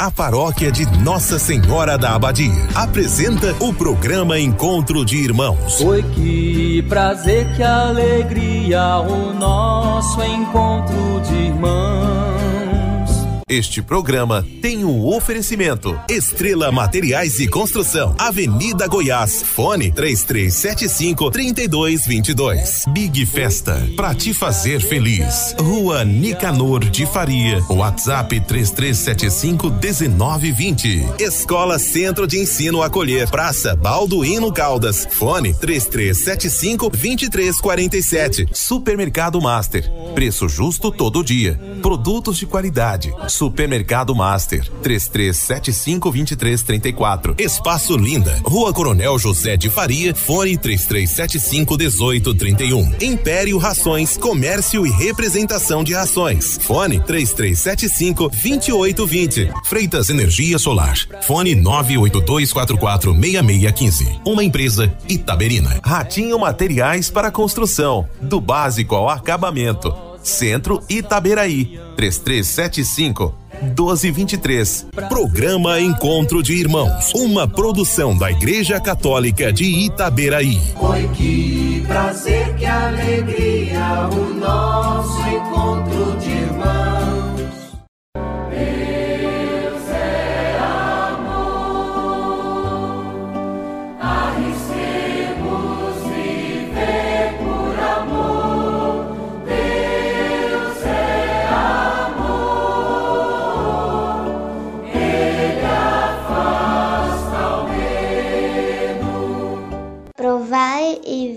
A paróquia de Nossa Senhora da Abadia apresenta o programa Encontro de Irmãos. Oi, que prazer, que alegria, o nosso encontro de irmãos. Este programa tem um oferecimento. Estrela Materiais e Construção, Avenida Goiás, fone 3375 3222. Big Festa, pra te fazer feliz. Rua Nicanor de Faria, WhatsApp 3375 1920. Escola Centro de Ensino Acolher, Praça Balduíno Caldas, fone 3375 2347. Supermercado Master, preço justo todo dia. Produtos de qualidade Supermercado Master, 33752334. Espaço Linda, Rua Coronel José de Faria, fone 33751831. Império Rações, Comércio e Representação de Rações. Fone 33752820. Freitas Energia Solar. Fone 982446615. Uma empresa Itaberina. Ratinho Materiais para Construção, do básico ao acabamento. Centro Itaberaí, 3375 1223. Programa Encontro de Irmãos, uma produção da Igreja Católica de Itaberaí. Oi, que prazer, que alegria, o nosso encontro de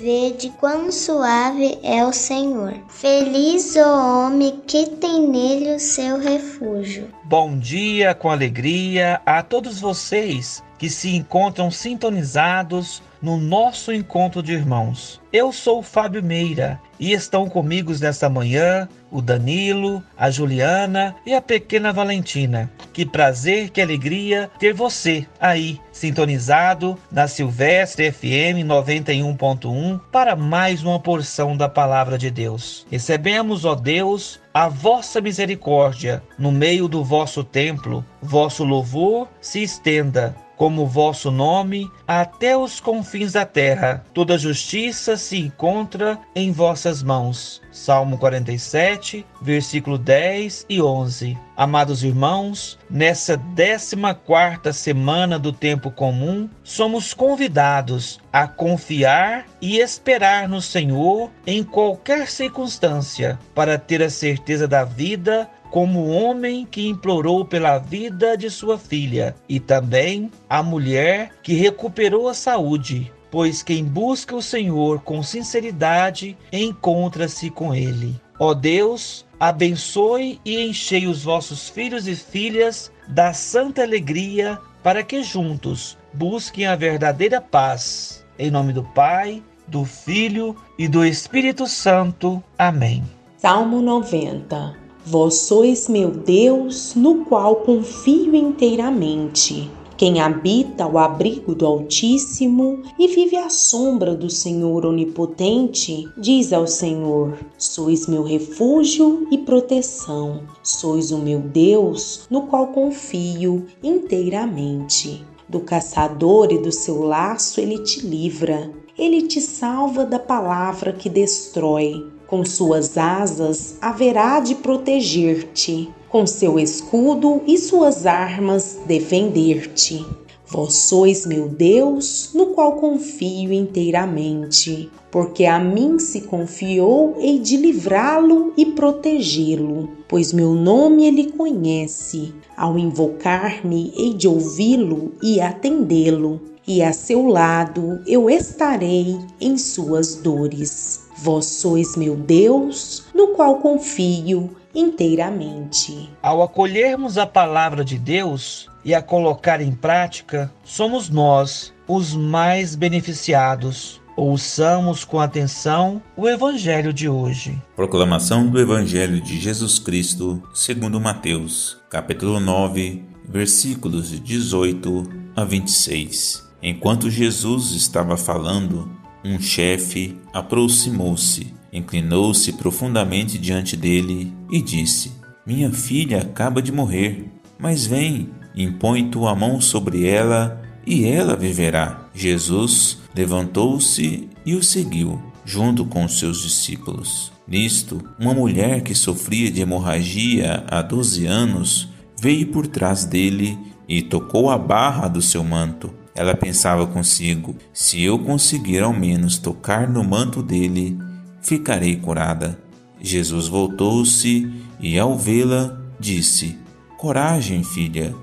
vede quão suave é o Senhor. Feliz o homem que tem nele o seu refúgio. Bom dia com alegria a todos vocês que se encontram sintonizados no nosso encontro de irmãos. Eu sou Fábio Meira e estão comigo nesta manhã o Danilo, a Juliana e a pequena Valentina. Que prazer, que alegria ter você aí, sintonizado na Silvestre FM 91.1 para mais uma porção da palavra de Deus. Recebemos, ó Deus, a vossa misericórdia no meio do vosso templo, vosso louvor se estenda como vosso nome até os confins da terra. Toda justiça se encontra em vossas mãos. Salmo 47, versículo 10 e 11. Amados irmãos, nessa 14 quarta semana do tempo comum, somos convidados a confiar e esperar no Senhor em qualquer circunstância, para ter a certeza da vida como o homem que implorou pela vida de sua filha, e também a mulher que recuperou a saúde, pois quem busca o Senhor com sinceridade encontra-se com ele. Ó Deus, abençoe e enchei os vossos filhos e filhas da santa alegria, para que juntos busquem a verdadeira paz. Em nome do Pai, do Filho e do Espírito Santo. Amém. Salmo 90 Vós sois meu Deus, no qual confio inteiramente. Quem habita o abrigo do Altíssimo e vive à sombra do Senhor Onipotente, diz ao Senhor: Sois meu refúgio e proteção, sois o meu Deus, no qual confio inteiramente. Do caçador e do seu laço ele te livra, ele te salva da palavra que destrói com suas asas haverá de proteger-te, com seu escudo e suas armas defender-te. Vós sois meu Deus, no qual confio inteiramente, porque a mim se confiou, hei de livrá-lo e protegê-lo, pois meu nome ele conhece. Ao invocar-me, hei de ouvi-lo e atendê-lo, e a seu lado eu estarei em suas dores. Vós sois meu Deus, no qual confio inteiramente. Ao acolhermos a palavra de Deus e a colocar em prática, somos nós os mais beneficiados. Ouçamos com atenção o Evangelho de hoje. Proclamação do Evangelho de Jesus Cristo, segundo Mateus, capítulo 9, versículos 18 a 26. Enquanto Jesus estava falando, um chefe aproximou-se, inclinou-se profundamente diante dele e disse: Minha filha acaba de morrer, mas vem, impõe tua mão sobre ela e ela viverá. Jesus levantou-se e o seguiu, junto com seus discípulos. Nisto, uma mulher que sofria de hemorragia há doze anos veio por trás dele e tocou a barra do seu manto. Ela pensava consigo: se eu conseguir ao menos tocar no manto dele, ficarei curada. Jesus voltou-se e, ao vê-la, disse: Coragem, filha,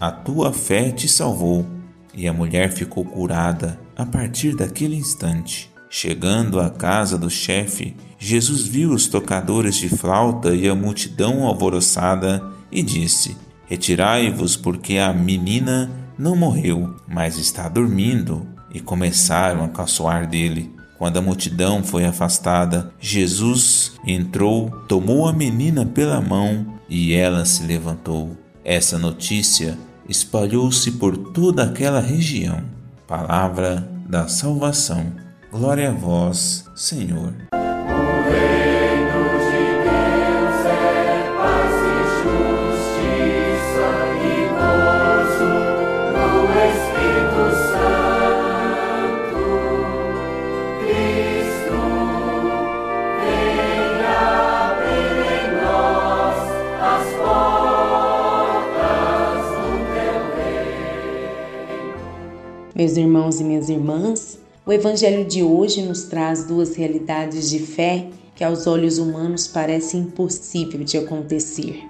a tua fé te salvou. E a mulher ficou curada a partir daquele instante. Chegando à casa do chefe, Jesus viu os tocadores de flauta e a multidão alvoroçada e disse: Retirai-vos, porque a menina não morreu, mas está dormindo. E começaram a caçoar dele. Quando a multidão foi afastada, Jesus entrou, tomou a menina pela mão e ela se levantou. Essa notícia espalhou-se por toda aquela região. Palavra da salvação. Glória a vós, Senhor. Meus irmãos e minhas irmãs, o Evangelho de hoje nos traz duas realidades de fé que aos olhos humanos parece impossível de acontecer.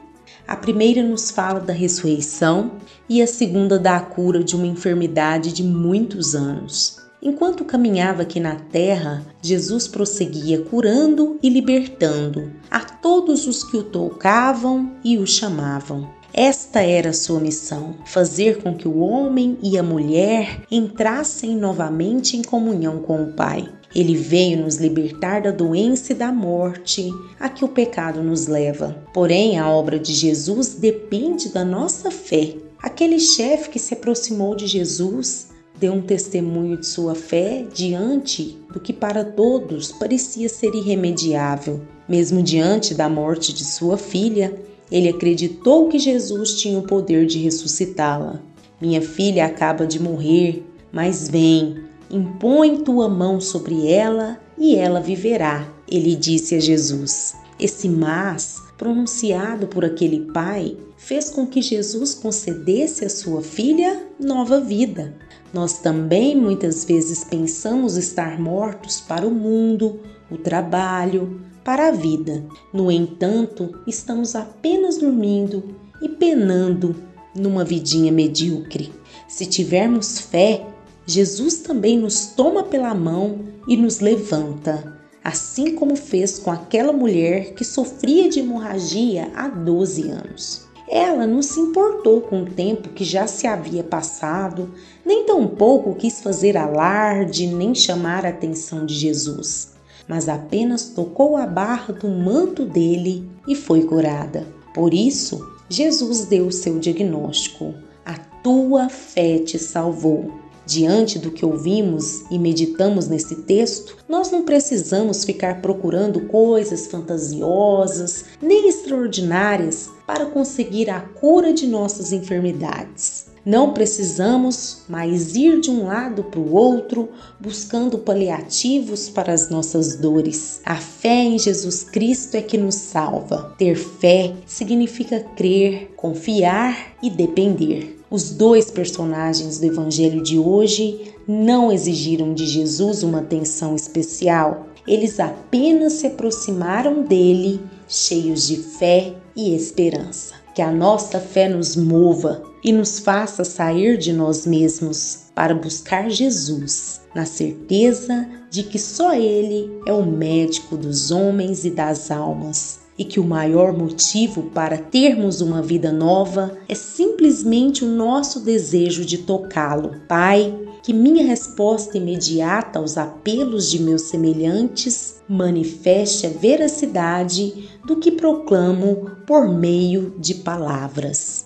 A primeira nos fala da ressurreição e a segunda da cura de uma enfermidade de muitos anos. Enquanto caminhava aqui na terra, Jesus prosseguia curando e libertando a todos os que o tocavam e o chamavam. Esta era sua missão: fazer com que o homem e a mulher entrassem novamente em comunhão com o Pai. Ele veio nos libertar da doença e da morte a que o pecado nos leva. Porém, a obra de Jesus depende da nossa fé. Aquele chefe que se aproximou de Jesus deu um testemunho de sua fé diante do que para todos parecia ser irremediável. Mesmo diante da morte de sua filha, ele acreditou que Jesus tinha o poder de ressuscitá-la. Minha filha acaba de morrer, mas vem, impõe tua mão sobre ela e ela viverá. Ele disse a Jesus. Esse mas, pronunciado por aquele pai, fez com que Jesus concedesse à sua filha nova vida. Nós também muitas vezes pensamos estar mortos para o mundo, o trabalho, para a vida. No entanto, estamos apenas dormindo e penando numa vidinha medíocre. Se tivermos fé, Jesus também nos toma pela mão e nos levanta, assim como fez com aquela mulher que sofria de hemorragia há 12 anos. Ela não se importou com o tempo que já se havia passado, nem tampouco quis fazer alarde nem chamar a atenção de Jesus mas apenas tocou a barra do manto dele e foi curada. Por isso, Jesus deu seu diagnóstico: A tua fé te salvou. Diante do que ouvimos e meditamos nesse texto, nós não precisamos ficar procurando coisas fantasiosas nem extraordinárias para conseguir a cura de nossas enfermidades. Não precisamos mais ir de um lado para o outro buscando paliativos para as nossas dores. A fé em Jesus Cristo é que nos salva. Ter fé significa crer, confiar e depender. Os dois personagens do Evangelho de hoje não exigiram de Jesus uma atenção especial, eles apenas se aproximaram dele cheios de fé e esperança. Que a nossa fé nos mova e nos faça sair de nós mesmos para buscar Jesus, na certeza de que só Ele é o médico dos homens e das almas e que o maior motivo para termos uma vida nova é simplesmente o nosso desejo de tocá-lo. Pai, que minha resposta imediata aos apelos de meus semelhantes manifeste a veracidade do que proclamo por meio de palavras.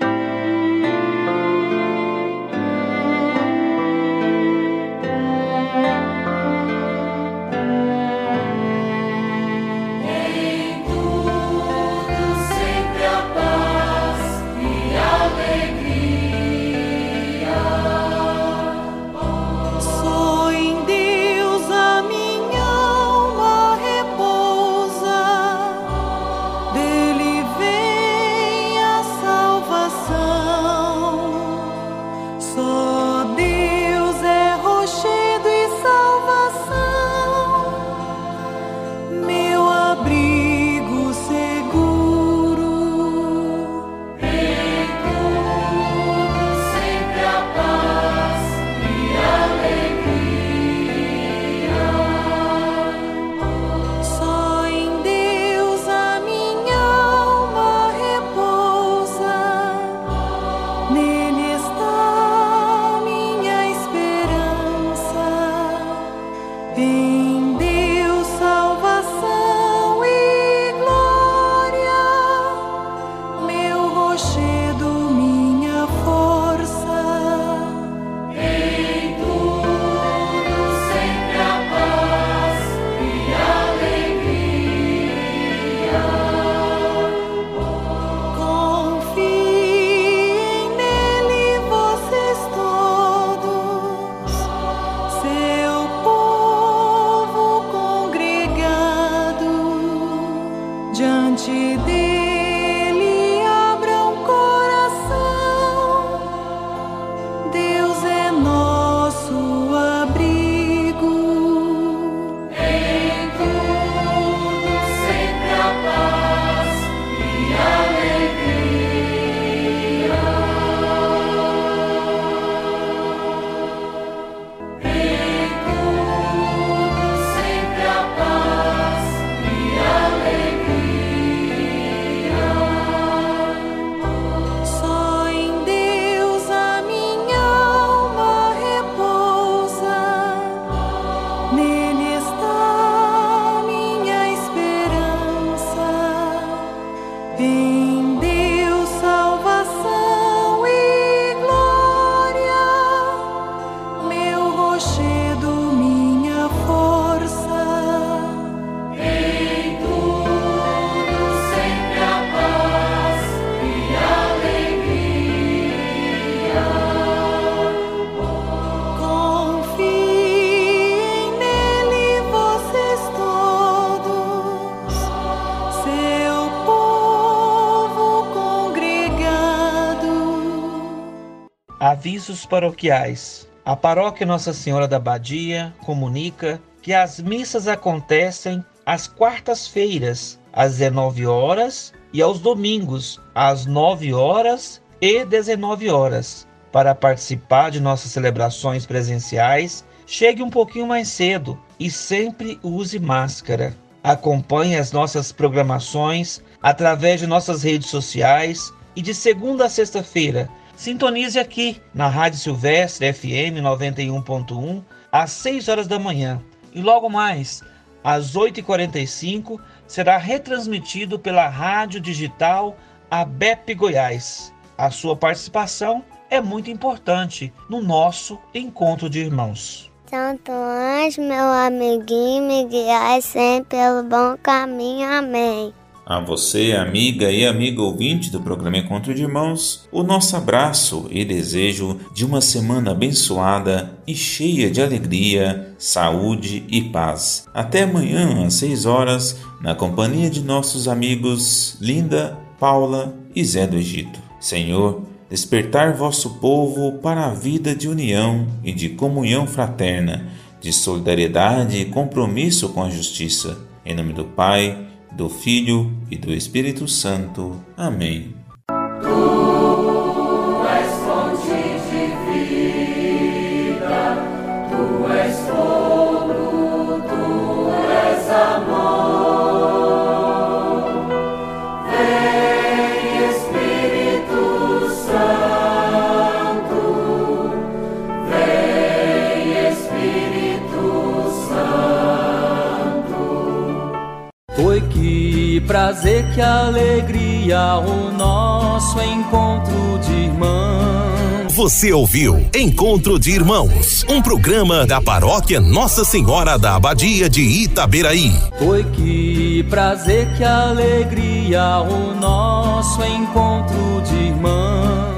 be avisos paroquiais. A paróquia Nossa Senhora da Badia comunica que as missas acontecem às quartas-feiras, às 19 horas, e aos domingos, às 9 horas e 19 horas. Para participar de nossas celebrações presenciais, chegue um pouquinho mais cedo e sempre use máscara. Acompanhe as nossas programações através de nossas redes sociais e de segunda a sexta-feira. Sintonize aqui na Rádio Silvestre FM 91.1 às 6 horas da manhã. E logo mais, às 8h45, será retransmitido pela rádio digital ABEP Goiás. A sua participação é muito importante no nosso encontro de irmãos. Santo anjo, meu amiguinho, me guiai sempre pelo bom caminho. Amém. A você, amiga e amigo ouvinte do programa Encontro de Irmãos, o nosso abraço e desejo de uma semana abençoada e cheia de alegria, saúde e paz. Até amanhã às 6 horas, na companhia de nossos amigos Linda, Paula e Zé do Egito. Senhor, despertar vosso povo para a vida de união e de comunhão fraterna, de solidariedade e compromisso com a justiça. Em nome do Pai, do Filho e do Espírito Santo. Amém. Prazer, que alegria, o nosso encontro de irmãos. Você ouviu Encontro de Irmãos, um programa da paróquia Nossa Senhora da Abadia de Itaberaí. Foi que prazer, que alegria, o nosso encontro de irmãos.